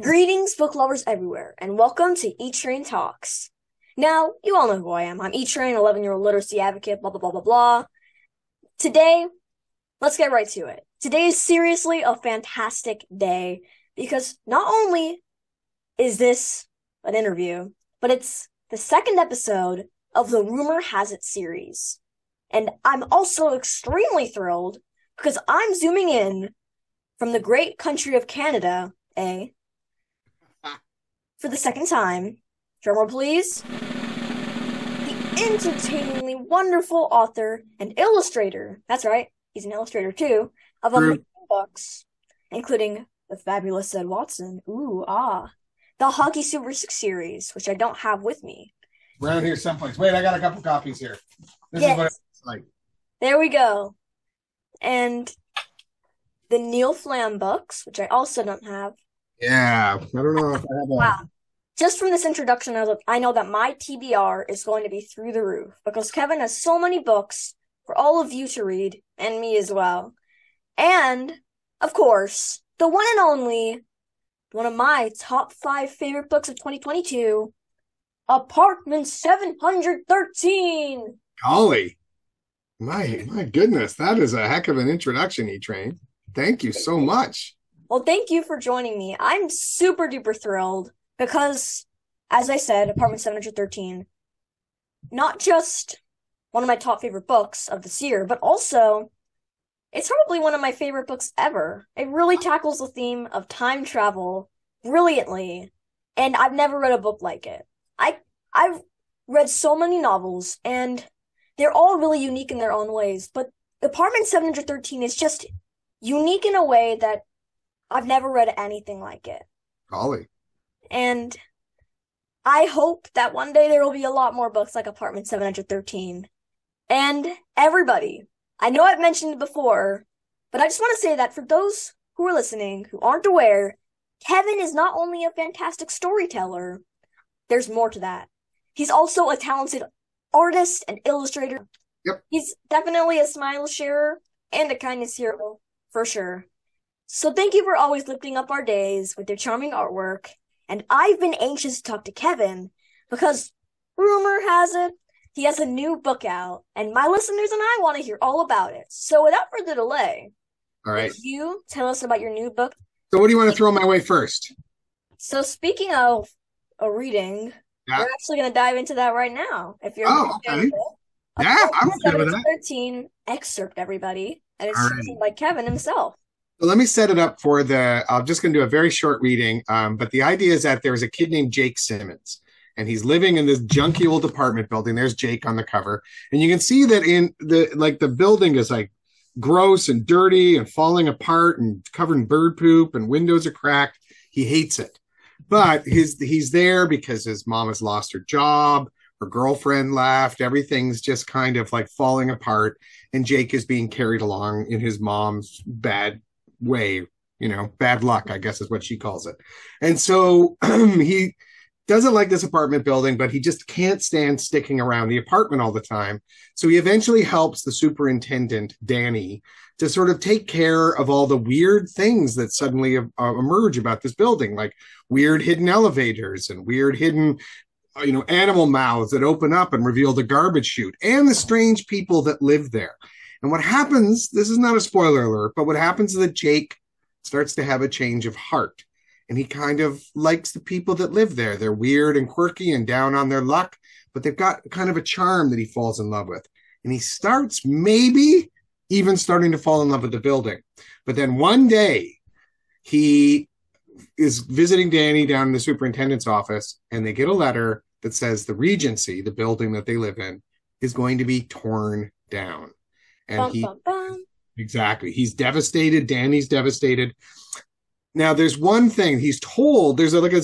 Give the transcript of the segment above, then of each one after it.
Greetings, book lovers everywhere, and welcome to E Train Talks. Now, you all know who I am. I'm E Train, 11 year old literacy advocate, blah, blah, blah, blah, blah. Today, let's get right to it. Today is seriously a fantastic day because not only is this an interview, but it's the second episode of the Rumor Has It series. And I'm also extremely thrilled because I'm zooming in from the great country of Canada, eh? For the second time. Drumroll, please. The entertainingly wonderful author and illustrator. That's right, he's an illustrator too, of amazing books, including The Fabulous Zed Watson. Ooh, ah. The Hockey Super Six series, which I don't have with me. Around here someplace. Wait, I got a couple copies here. This Yes. is what it's like. There we go. And the Neil Flambe books, which I also don't have. Yeah. I don't know if I have a Wow. Just from this introduction, I look- I know that my TBR is going to be through the roof because Kevin has so many books for all of you to read, and me as well. And, of course, the one and only, one of my top five favorite books of 2022, Apartment 713. golly. My my goodness, that is a heck of an introduction, E Train. Thank you so much. Well, thank you for joining me. I'm super duper thrilled because, as I said, Apartment 713, not just one of my top favorite books of this year, but also it's probably one of my favorite books ever. It really tackles the theme of time travel brilliantly, and I've never read a book like it. I I've read so many novels, and they're all really unique in their own ways, but Apartment 713 is just unique in a way that I've never read anything like it. Golly. And I hope that one day there will be a lot more books like Apartment 713. And everybody, I know I've mentioned it before, but I just want to say that for those who are listening who aren't aware, Kevin is not only a fantastic storyteller, there's more to that. He's also a talented artist and illustrator. Yep. He's definitely a smile sharer and a kindness hero, for sure. So thank you for always lifting up our days with your charming artwork. And I've been anxious to talk to Kevin because rumor has it he has a new book out, and my listeners and I want to hear all about it. So without further delay, All right. you tell us about your new book? So what do you want to throw my way first? So speaking of a reading, Yeah. we're actually going to dive into that right now. If you're Oh, okay. Yeah, I'm okay with that. 13 excerpt, everybody, and it's chosen by Kevin himself. Let me set it up for the. I'm just going to do a very short reading. Um, but the idea is that there's a kid named Jake Simmons, and he's living in this junky old apartment building. There's Jake on the cover, and you can see that in the like the building is like gross and dirty and falling apart and covered in bird poop and windows are cracked. He hates it, but his he's there because his mom has lost her job. Her girlfriend left. Everything's just kind of like falling apart, and Jake is being carried along in his mom's bad way you know bad luck i guess is what she calls it. And so he doesn't like this apartment building but he just can't stand sticking around the apartment all the time. So he eventually helps the superintendent danny to sort of take care of all the weird things that suddenly uh, emerge about this building like weird hidden elevators and weird hidden you know animal mouths that open up and reveal the garbage chute and the strange people that live there and what happens, this is not a spoiler alert, but what happens is that Jake starts to have a change of heart. And he kind of likes the people that live there. They're weird and quirky and down on their luck, but they've got kind of a charm that he falls in love with. And he starts maybe even starting to fall in love with the building. But then one day he is visiting Danny down in the superintendent's office, and they get a letter that says the Regency, the building that they live in, is going to be torn down and Bum, he bum, bum. exactly. He's devastated. Danny's devastated. Now there's one thing. He's told there's a like a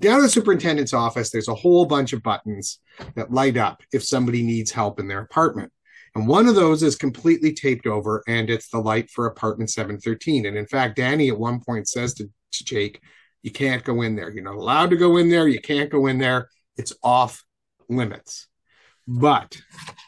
down in the superintendent's office there's a whole bunch of buttons that light up if somebody needs help in their apartment. And one of those is completely taped over and it's the light for apartment 713 and in fact danny at one point says to, to jake you can't go in there. You're not allowed to go in there. You can't go in there. It's off limits but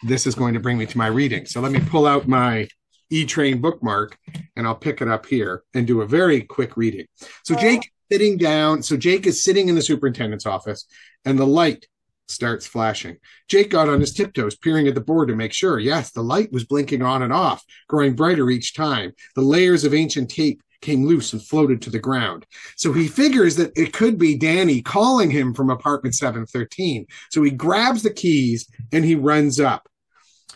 this is going to bring me to my reading. So let me pull out my E Train bookmark and I'll pick it up here and do a very quick reading. So. Jake sitting down. So Jake is sitting in the superintendent's office, and the light starts flashing. Jake got on his tiptoes, peering at the board to make sure. Yes, the light was blinking on and off, growing brighter each time. The layers of ancient tape came loose and floated to the ground. So he figures that it could be Danny calling him from apartment 713. So he grabs the keys and he runs up.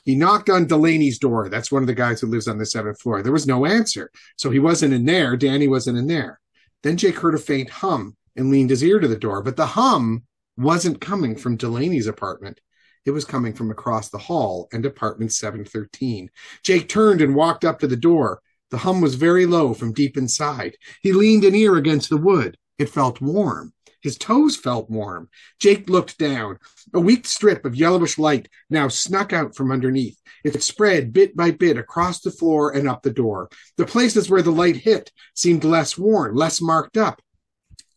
He knocked on Delaney's door. That's one of the guys who lives on the seventh floor. There was no answer. So he wasn't in there. Danny wasn't in there. Then Jake heard a faint hum and leaned his ear to the door. But the hum wasn't coming from Delaney's apartment. It was coming from across the hall and apartment 713. Jake turned and walked up to the door. The hum was very low from deep inside. He leaned an ear against the wood. It felt warm. His toes felt warm. Jake looked down. A weak strip of yellowish light now snuck out from underneath. It spread bit by bit across the floor and up the door. The places where the light hit seemed less worn, less marked up.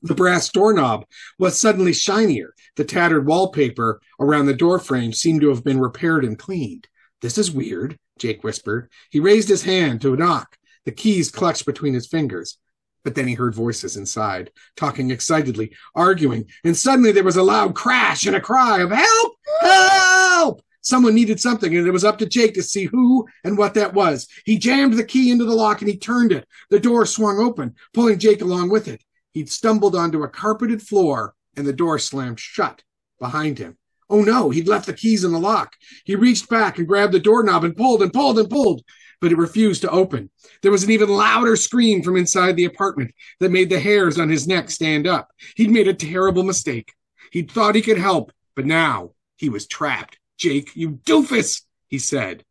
The brass doorknob was suddenly shinier. The tattered wallpaper around the doorframe seemed to have been repaired and cleaned. This is weird, Jake whispered. He raised his hand to knock, the keys clutched between his fingers. But then he heard voices inside, talking excitedly, arguing, and suddenly there was a loud crash and a cry of help! Help! Someone needed something, and it was up to Jake to see who and what that was. He jammed the key into the lock and he turned it. The door swung open, pulling Jake along with it. He'd stumbled onto a carpeted floor and the door slammed shut behind him. Oh no, he'd left the keys in the lock. He reached back and grabbed the doorknob and pulled and pulled and pulled, but it refused to open. There was an even louder scream from inside the apartment that made the hairs on his neck stand up. He'd made a terrible mistake. He'd thought he could help, but now he was trapped. Jake, you doofus, he said.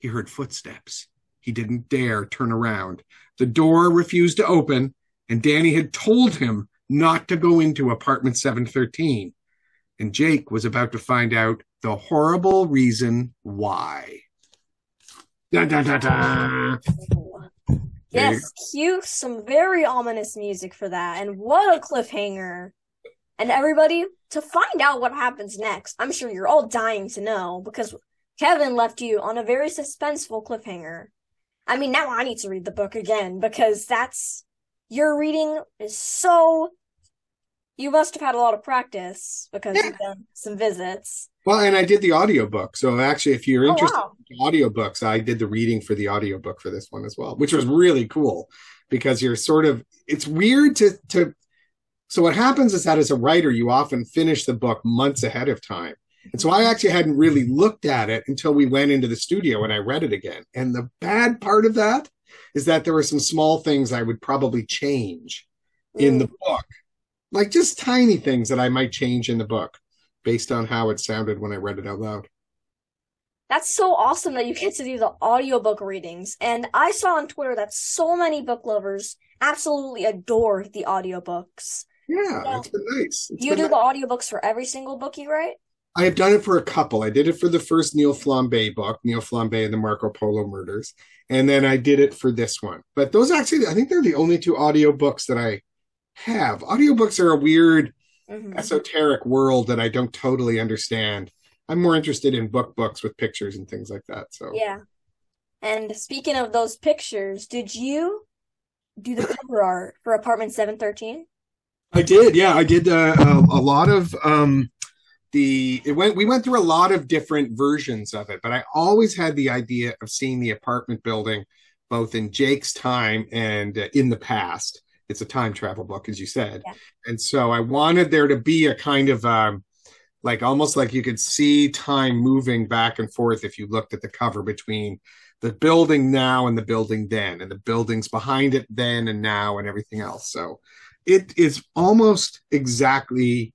He heard footsteps. He didn't dare turn around. The door refused to open, and Danny had told him not to go into apartment 713. And Jake was about to find out the horrible reason why. Yes, cue some very ominous music for that. And what a cliffhanger. And everybody, to find out what happens next, I'm sure you're all dying to know because Kevin left you on a very suspenseful cliffhanger. I mean, now I need to read the book again because that's your reading is so you must have had a lot of practice because yeah. you've done some visits. Well, and I did the audiobook. So actually, if you're interested oh, wow. in audiobooks, I did the reading for the audiobook for this one as well, which was really cool because you're sort of it's weird to to so what happens is that as a writer, you often finish the book months ahead of time. And so I actually hadn't really looked at it until we went into the studio and I read it again. And the bad part of that is that there were some small things I would probably change in the mm. book, like just tiny things that I might change in the book based on how it sounded when I read it out loud. That's so awesome that you get to do the audiobook readings. And I saw on Twitter that so many book lovers absolutely adore the audiobooks. Yeah, so it's been nice. It's you do nice. the audiobooks for every single book you write? I have done it for a couple. I did it for the first Neil Flambe book, Neil Flambe and the Marco Polo Murders and then I did it for this one. But those actually, I think they're the only two audiobooks that I have. Audiobooks are a weird, mm-hmm. esoteric world that I don't totally understand. I'm more interested in book books with pictures and things like that. So yeah. And speaking of those pictures, did you do the cover art for Apartment Seven Thirteen? I did. Yeah, I did uh, a, a lot of um, the it went we went through a lot of different versions of it but i always had the idea of seeing the apartment building both in jake's time and uh, in the past it's a time travel book as you said yeah. and so i wanted there to be a kind of um like almost like you could see time moving back and forth if you looked at the cover between the building now and the building then and the buildings behind it then and now and everything else so it is almost exactly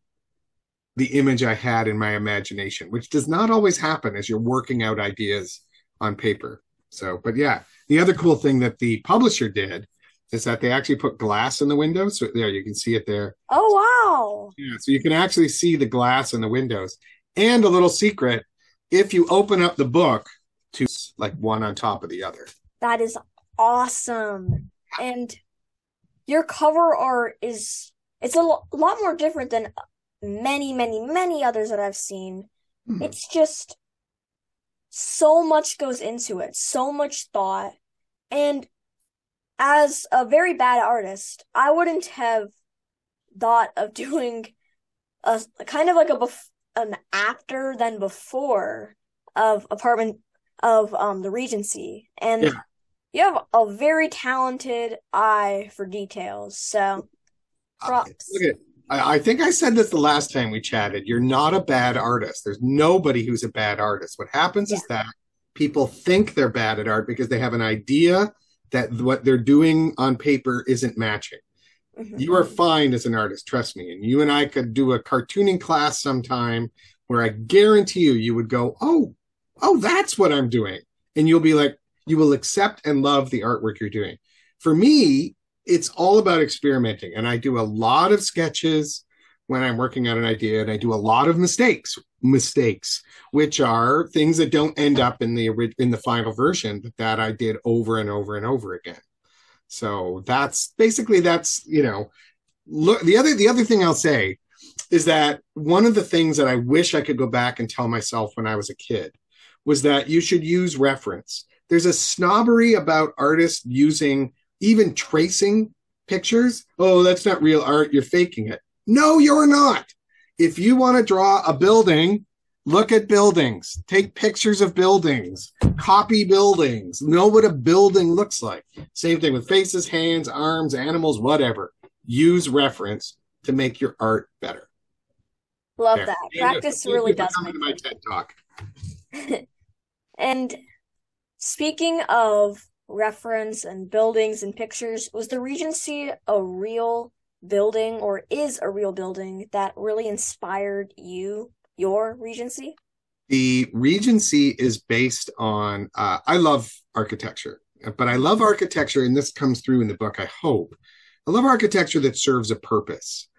the image I had in my imagination, which does not always happen as you're working out ideas on paper. So, but yeah, the other cool thing that the publisher did is that they actually put glass in the windows. So there, you can see it there. Oh wow! Yeah, so you can actually see the glass in the windows. And a little secret: if you open up the book, to like one on top of the other. That is awesome. And your cover art is it's a lo- lot more different than many, many, many others that I've seen. Hmm. It's just so much goes into it, so much thought. And as a very bad artist, I wouldn't have thought of doing a, kind of like a bef- an after than before of apartment of um the Regency, and Yeah. you have a very talented eye for details. So props. Look at I, I think I said this the last time we chatted. You're not a bad artist. There's nobody who's a bad artist. What happens is that people think they're bad at art because they have an idea that what they're doing on paper isn't matching. Mhm. You are fine as an artist, trust me. And you and I could do a cartooning class sometime where I guarantee you, you would go, Oh, oh, that's what I'm doing. And you'll be like, you will accept and love the artwork you're doing. For me, it's all about experimenting. And I do a lot of sketches when I'm working on an idea, and I do a lot of mistakes, mistakes, which are things that don't end up in the in the final version, but that I did over and over and over again. So that's basically that's you know look the other the other thing I'll say is that one of the things that I wish I could go back and tell myself when I was a kid was that you should use reference. There's a snobbery about artists using even tracing pictures. Oh, that's not real art. You're faking it. No, you're not. If you want to draw a building, look at buildings, take pictures of buildings, copy buildings, know what a building looks like. Same thing with faces, hands, arms, animals, whatever. Use reference to make your art better. Love There. that. Practice really does make my TED talk. And speaking of reference and buildings and pictures, was the Regency a real building or is a real building that really inspired you, your Regency? The Regency is based on, uh, I love architecture, but I love architecture, and this comes through in the book, I hope. I love architecture that serves a purpose.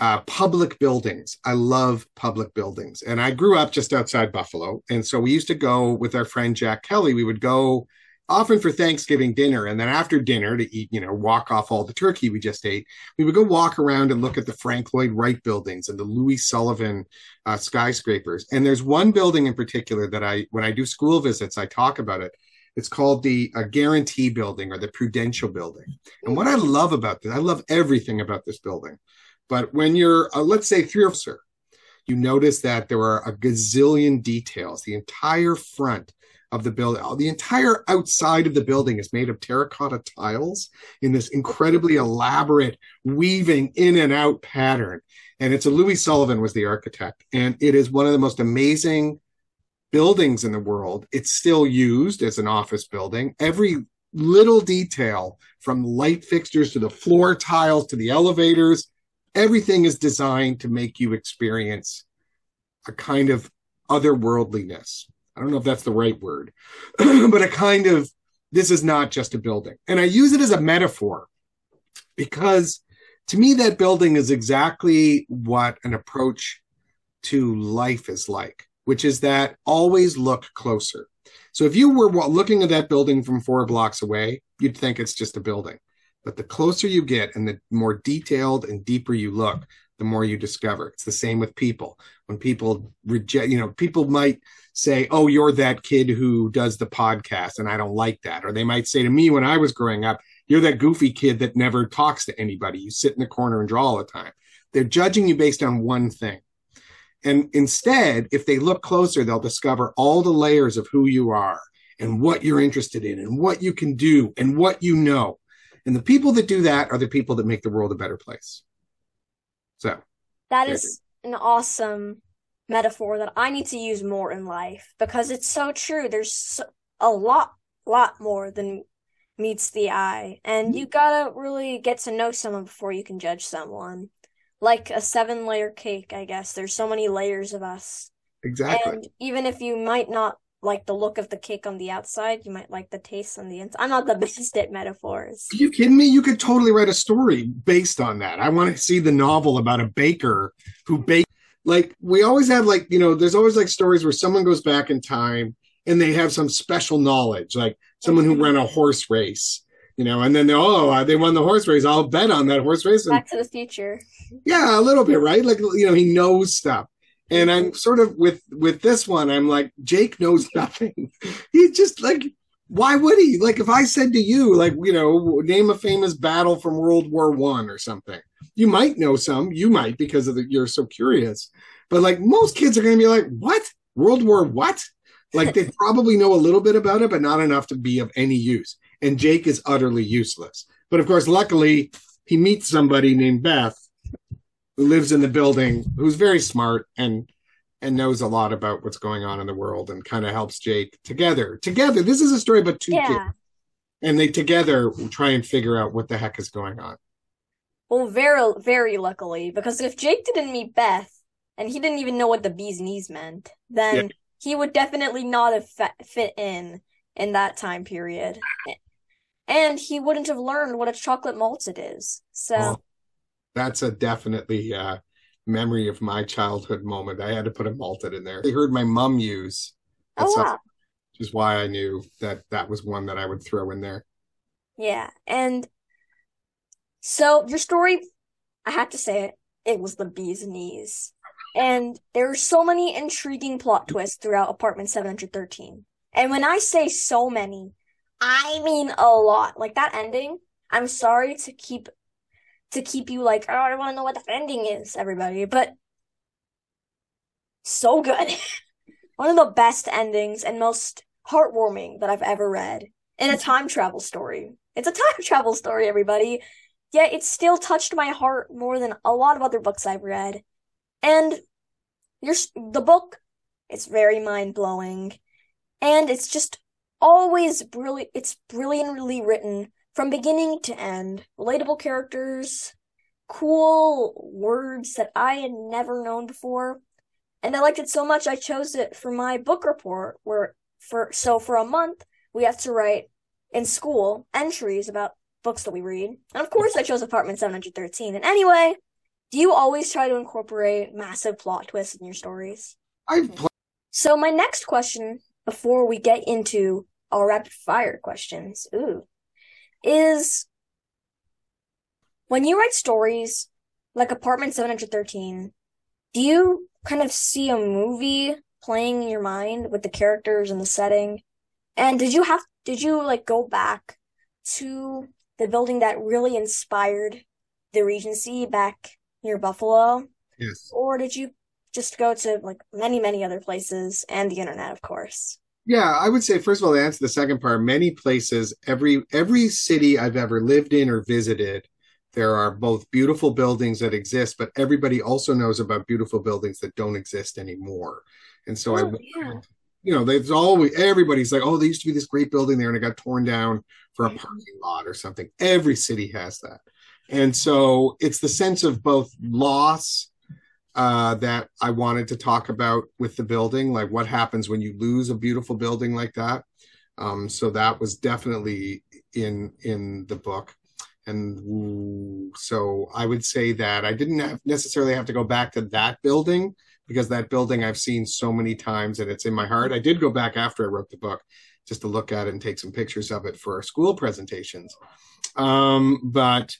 Uh, public buildings. I love public buildings. And I grew up just outside Buffalo. And so we used to go with our friend Jack Kelly. We would go often for Thanksgiving dinner. And then after dinner to eat, you know, walk off all the turkey we just ate, we would go walk around and look at the Frank Lloyd Wright buildings and the Louis Sullivan uh, skyscrapers. And there's one building in particular that I, when I do school visits, I talk about it. It's called the uh, Guarantee Building or the Prudential Building. And what I love about this, I love everything about this building. But when you're, uh, let's say, three four, you notice that there are a gazillion details. The entire front of the building, the entire outside of the building is made of terracotta tiles in this incredibly elaborate weaving in and out pattern. And it's a Louis Sullivan was the architect, and it is one of the most amazing buildings in the world. It's still used as an office building. Every little detail from light fixtures to the floor tiles to the elevators everything is designed to make you experience a kind of otherworldliness. I don't know if that's the right word, but a kind of this is not just a building. And I use it as a metaphor because to me, that building is exactly what an approach to life is like, which is that always look closer. So if you were looking at that building from four blocks away, you'd think it's just a building. But the closer you get and the more detailed and deeper you look, the more you discover. It's the same with people. When people reject, you know, people might say, Oh, you're that kid who does the podcast, and I don't like that. Or they might say to me when I was growing up, You're that goofy kid that never talks to anybody. You sit in the corner and draw all the time. They're judging you based on one thing. And instead, if they look closer, they'll discover all the layers of who you are and what you're interested in and what you can do and what you know. And the people that do that are the people that make the world a better place. So That is an awesome metaphor that I need to use more in life because it's so true. There's a lot, lot more than meets the eye, and you gotta really get to know someone before you can judge someone. Like a seven layer cake, I guess. There's so many layers of us. exactly. And even if you might not like the look of the cake on the outside, you might like the taste on the inside. I'm not the best at metaphors. Are you kidding me? You could totally write a story based on that. I want to see the novel about a baker who baked. Like we always have, like you know, there's always like stories where someone goes back in time and they have some special knowledge, like someone who ran a horse race, you know, and then they oh uh, they won the horse race. I'll bet on that horse race. And Back to the future. yeah, a little bit, right? Like you know, he knows stuff. And I'm sort of with with this one, I'm like Jake knows nothing. He just like why would he? Like if I said to you, like, you know, name a famous battle from World War One or something, you might know some. You might because of the, you're so curious. But like most kids are going to be like, what? World War what? Like they probably know a little bit about it, but not enough to be of any use. And Jake is utterly useless. But of course, luckily, he meets somebody named Beth who lives in the building, who's very smart and and knows a lot about what's going on in the world and kind of helps Jake together. Together, this is a story about two Yeah. kids, and they together try and figure out what the heck is going on. Well, very, very luckily, because if Jake didn't meet Beth and he didn't even know what the bee's knees meant, then Yeah. he would definitely not have fa fit in in that time period. And he wouldn't have learned what a chocolate malted is. So, Oh, that's a definitely uh, memory of my childhood moment. I had to put a malted in there. I heard my mom use, oh wow. which is why I knew that that was one that I would throw in there. Yeah. And so your story, I have to say it, it was the bee's knees. And there are so many intriguing plot twists throughout Apartment 713. And when I say so many, I mean a lot. Like that ending, I'm sorry to keep to keep you like, oh, I want to know what the ending is, everybody, but so good. One of the best endings and most heartwarming that I've ever read in a time travel story. It's a time travel story, everybody. Yet it still touched my heart more than a lot of other books I've read. And your the book, it's very mind blowing, and it's just always brilliant. It's brilliantly written from beginning to end. Relatable characters, cool words that I had never known before, and I liked it so much I chose it for my book report. Where for so for a month we have to write in school entries about books that we read, and of course I chose Apartment Seven Hundred Thirteen. And anyway. Do you always try to incorporate massive plot twists in your stories? I've played hmm. So my next question, before we get into our rapid fire questions, ooh, is when you write stories like Apartment 713, do you kind of see a movie playing in your mind with the characters and the setting? And did you have did you like go back to the building that really inspired the Regency back near Buffalo? yes. Or did you just go to like many, many other places and the internet, of course? Yeah, I would say first of all, to answer the second part, many places, every every city I've ever lived in or visited, there are both beautiful buildings that exist, but everybody also knows about beautiful buildings that don't exist anymore. And so I Oh, yeah. you know, there's always everybody's like, oh, there used to be this great building there and it got torn down for a parking lot or something. Every city has that. And so it's the sense of both loss uh, that I wanted to talk about with the building, like what happens when you lose a beautiful building like that. Um, so that was definitely in in the book. And so I would say that I didn't have necessarily have to go back to that building because that building I've seen so many times and it's in my heart. I did go back after I wrote the book just to look at it and take some pictures of it for our school presentations. Um, but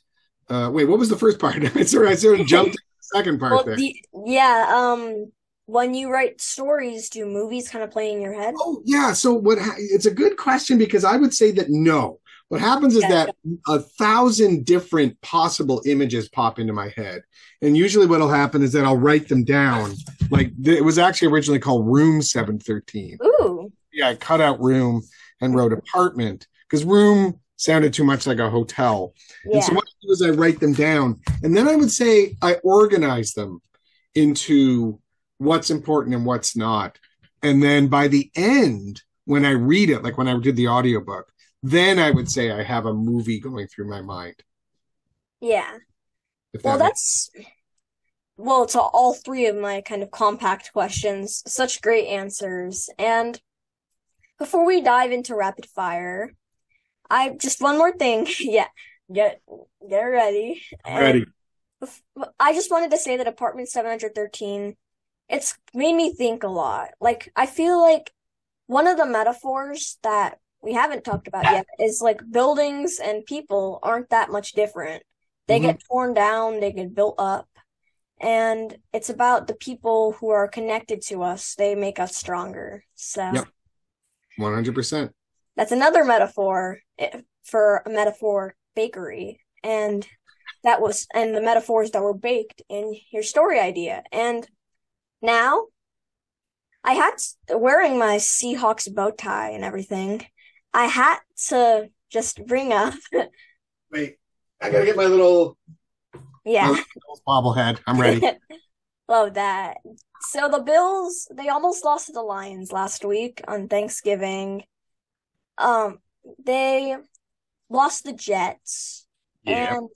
uh, wait, what was the first part? I sort of jumped second part Well, there. the, yeah, um, when you write stories, do movies kind of play in your head? Oh, yeah. So what? Ha- it's a good question because I would say that no. What happens is Yeah, that a thousand different possible images pop into my head, and usually what'll happen is that I'll write them down. Like it was actually originally called Room Seven Thirteen. Ooh, Yeah, I cut out room and wrote apartment because room sounded too much like a hotel. yeah. And so what I do is I write them down, and then I would say I organize them into what's important and what's not. And then by the end, when I read it, like when I did the audiobook, then I would say I have a movie going through my mind. Yeah. Well, that makes- that's well to all three of my kind of compact questions. Such great answers. And before we dive into rapid fire, I just one more thing. Yeah, get get ready. I'm ready. I just wanted to say that Apartment 713, it's made me think a lot. Like, I feel like one of the metaphors that we haven't talked about yet is like buildings and people aren't that much different. They Mhm. get torn down, they get built up. And it's about the people who are connected to us. They make us stronger. So, Yep. One hundred percent. That's another metaphor eh, for a metaphor bakery. And that was, and the metaphors that were baked in your story idea. And now I had to, wearing my Seahawks bow tie and everything. I had to just bring up. Wait, I gotta get my little yeah my little bobblehead. I'm ready. Love that. So the Bills, they almost lost to the Lions last week on Thanksgiving. Um, they lost the Jets, Yeah. and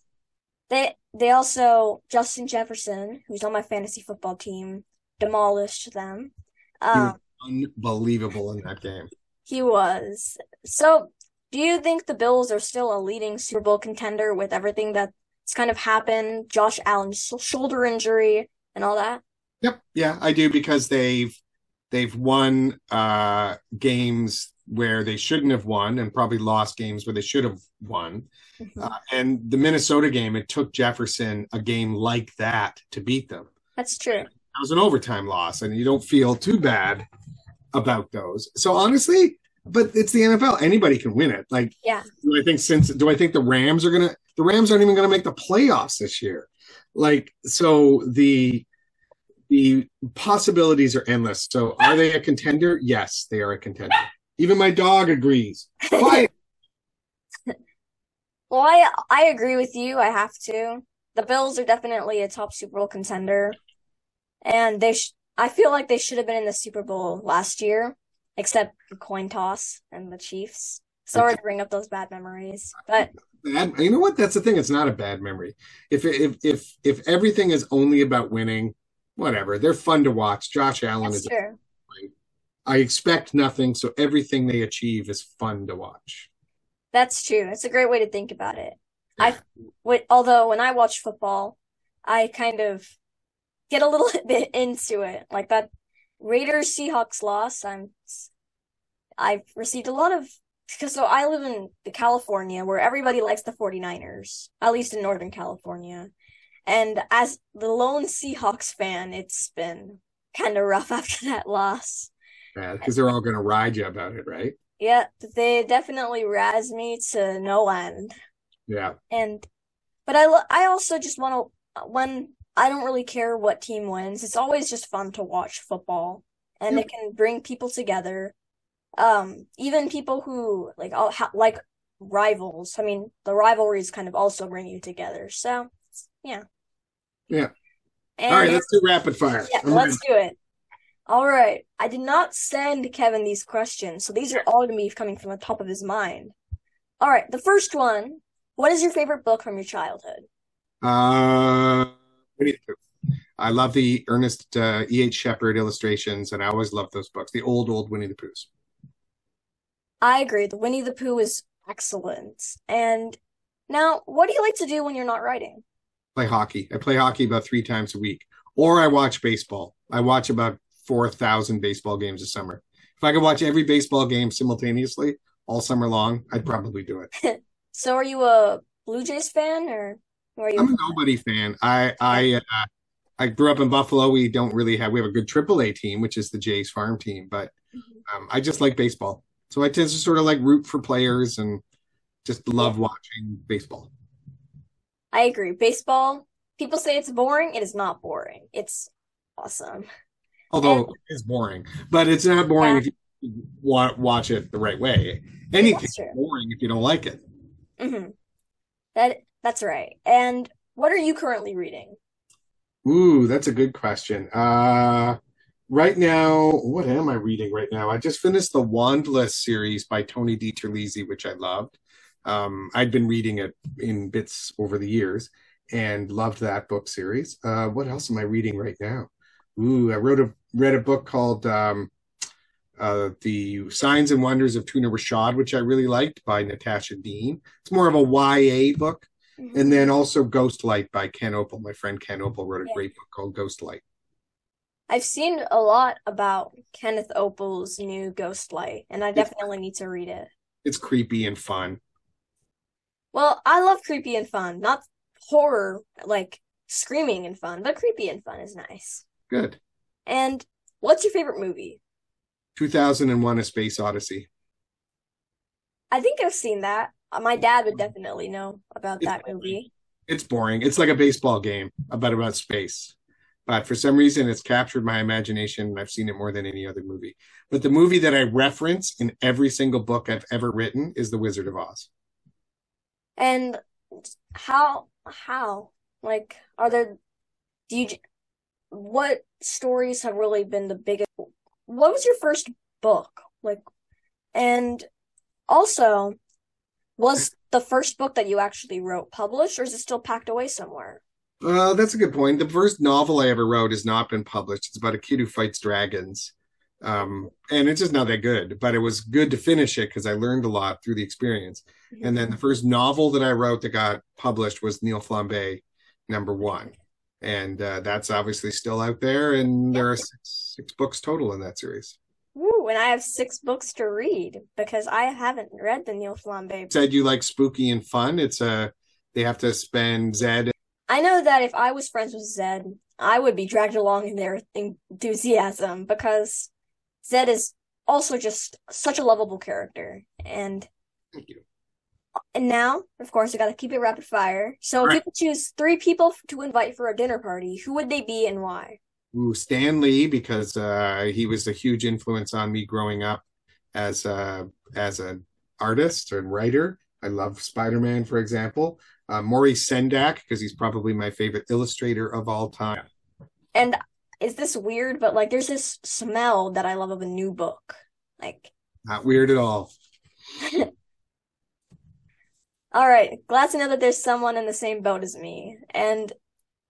they they also Justin Jefferson, who's on my fantasy football team, demolished them. Um, Unbelievable in that game. he was. So, do you think the Bills are still a leading Super Bowl contender with everything that's kind of happened, Josh Allen's shoulder injury and all that? Yep. Yeah, I do because they've they've won uh games where they shouldn't have won and probably lost games where they should have won. Mhm. Uh, and the Minnesota game, it took Jefferson a game like that to beat them. That's true. That was an overtime loss, and you don't feel too bad about those. So honestly, but it's the NFL. Anybody can win it. Like, Yeah. do I think since do I think the Rams are gonna the Rams aren't even gonna make the playoffs this year? Like, so the the possibilities are endless. So are they a contender? Yes, they are a contender. Even my dog agrees. Quiet. Well, I I agree with you. I have to. The Bills are definitely a top Super Bowl contender, and they sh I feel like they should have been in the Super Bowl last year, except the coin toss and the Chiefs. Sorry to bring up those bad memories, but bad. You know what? That's the thing. It's not a bad memory. If if if if everything is only about winning, whatever. They're fun to watch. Josh Allen that's is. true. I expect nothing, so everything they achieve is fun to watch. That's true. It's a great way to think about it. Yeah. I, wi- although when I watch football, I kind of get a little bit into it. Like that Raiders Seahawks loss, I'm I've received a lot of because so I live in the California where everybody likes the 49ers, at least in Northern California. And as the lone Seahawks fan, it's been kind of rough after that loss. Because they're all going to ride you about it, right? Yeah, they definitely razz me to no end. Yeah. And but I lo- I also just want to when I don't really care what team wins. It's always just fun to watch football, and it can bring people together. Um, even people who like all ha- like rivals. I mean, the rivalries kind of also bring you together. So yeah, Yeah. And All right, let's do rapid fire. yeah, I'm let's do it. All right. I did not send Kevin these questions, so these are all going to be coming from the top of his mind. All right. The first one What is your favorite book from your childhood? Uh, Winnie the Pooh. I love the Ernest uh, E. H. Shepard illustrations, and I always love those books. The old, old Winnie the Poohs. I agree. The Winnie the Pooh is excellent. And now, what do you like to do when you're not writing? Play hockey. I play hockey about three times a week, or I watch baseball. I watch about four thousand baseball games a summer. If I could watch every baseball game simultaneously all summer long, I'd probably do it. So, are you a Blue Jays fan, or are you? I'm a nobody fan. I I uh, I grew up in Buffalo. We don't really have we have a good AAA team, which is the Jays farm team, but Mhm. um, I just like baseball. So I tend to sort of like root for players and just love watching baseball. I agree. Baseball, people say it's boring. It is not boring. It's awesome. Although it is boring, but it's not boring Yeah. if you wa- watch it the right way. Anything's boring if you don't like it. hmm That that's right. And what are you currently reading? Ooh, that's a good question. Uh, right now, what am I reading right now? I just finished the WondLa series by Tony DiTerlizzi, which I loved. Um, I'd been reading it in bits over the years and loved that book series. Uh, what else am I reading right now? Ooh, I wrote a read a book called um, uh, The Signs and Wonders of Tuna Rashad, which I really liked by Natasha Deen. It's more of a YA book. Mhm. And then also Ghostlight by Ken Oppel. My friend Ken Oppel wrote a great book called Ghostlight. I've seen a lot about Kenneth Oppel's new Ghostlight, and I definitely need to read it. It's creepy and fun. Well, I love creepy and fun, not horror like screaming and fun, but creepy and fun is nice. Good. And what's your favorite movie? 2001 A Space Odyssey. I think I've seen that. Uh, My dad would definitely know about It's that boring. movie. It's boring. It's like a baseball game about about space. But for some reason, it's captured my imagination. and I've seen it more than any other movie. But the movie that I reference in every single book I've ever written is The Wizard of Oz. And how how like are there do you what stories have really been the biggest what was your first book like and also was the first book that you actually wrote published or is it still packed away somewhere Uh, that's a good point. The first novel I ever wrote has not been published. It's about a kid who fights dragons. Um, and it's just not that good, but it was good to finish it because I learned a lot through the experience. And then the first novel that I wrote that got published was Neil Flambe, number one. And uh, that's obviously still out there. And there are six, six books total in that series. Woo, and I have six books to read because I haven't read the Neil Flambe. Said you like spooky and fun. It's a, they have to spend Zed. I know that if I was friends with Zed, I would be dragged along in their enthusiasm because Zed is also just such a lovable character. And Thank you. And now, of course, I gotta keep it rapid fire. So if you could choose three people to invite for a dinner party, who would they be and why? Ooh, Stan Lee because uh, he was a huge influence on me growing up as a as an artist and writer. I love Spider-Man, for example. Uh, Maurice Sendak because he's probably my favorite illustrator of all time. And is this weird? But like, there's this smell that I love of a new book. Like, Not weird at all. all right, glad to know that there's someone in the same boat as me. And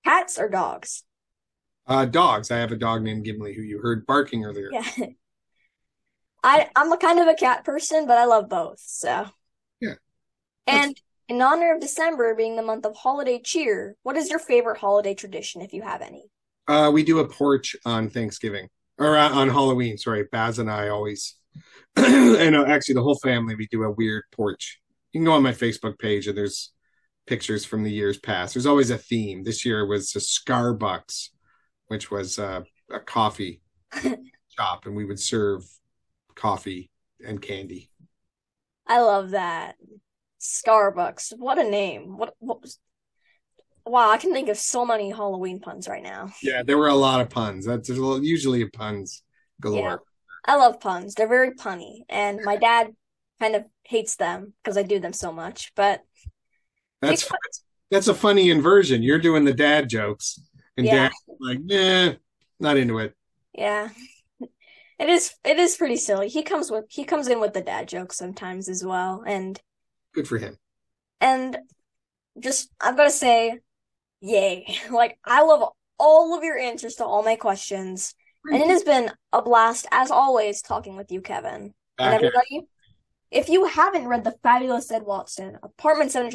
cats or dogs? Uh, dogs. I have a dog named Gimli who you heard barking earlier. Yeah. I I'm a kind of a cat person, but I love both, so. Yeah. And in honor of December being the month of holiday cheer, what is your favorite holiday tradition if you have any? Uh, we do a porch on Thanksgiving or uh, on Halloween. Sorry, Baz and I always, and uh, actually the whole family, we do a weird porch. You can go on my Facebook page and there's pictures from the years past. There's always a theme. This year was a Starbucks, which was uh, a coffee shop, and we would serve coffee and candy. I love that. Starbucks. What a name. What what was Wow, I can think of so many Halloween puns right now. Yeah, there were a lot of puns. That's there's usually puns galore. Yeah. I love puns. They're very punny, and my dad kind of hates them because I do them so much, but That's that's a funny inversion. You're doing the dad jokes, and Yeah. dad's like, nah, not into it. Yeah. It is it is pretty silly. He comes with he comes in with the dad jokes sometimes as well. And Good for him. and just I've got to say yay. Like I love all of your answers to all my questions. And it has been a blast as always talking with you, Kevin. And Back at everybody, if you haven't read The Fabulous Zed Watson, Apartment 7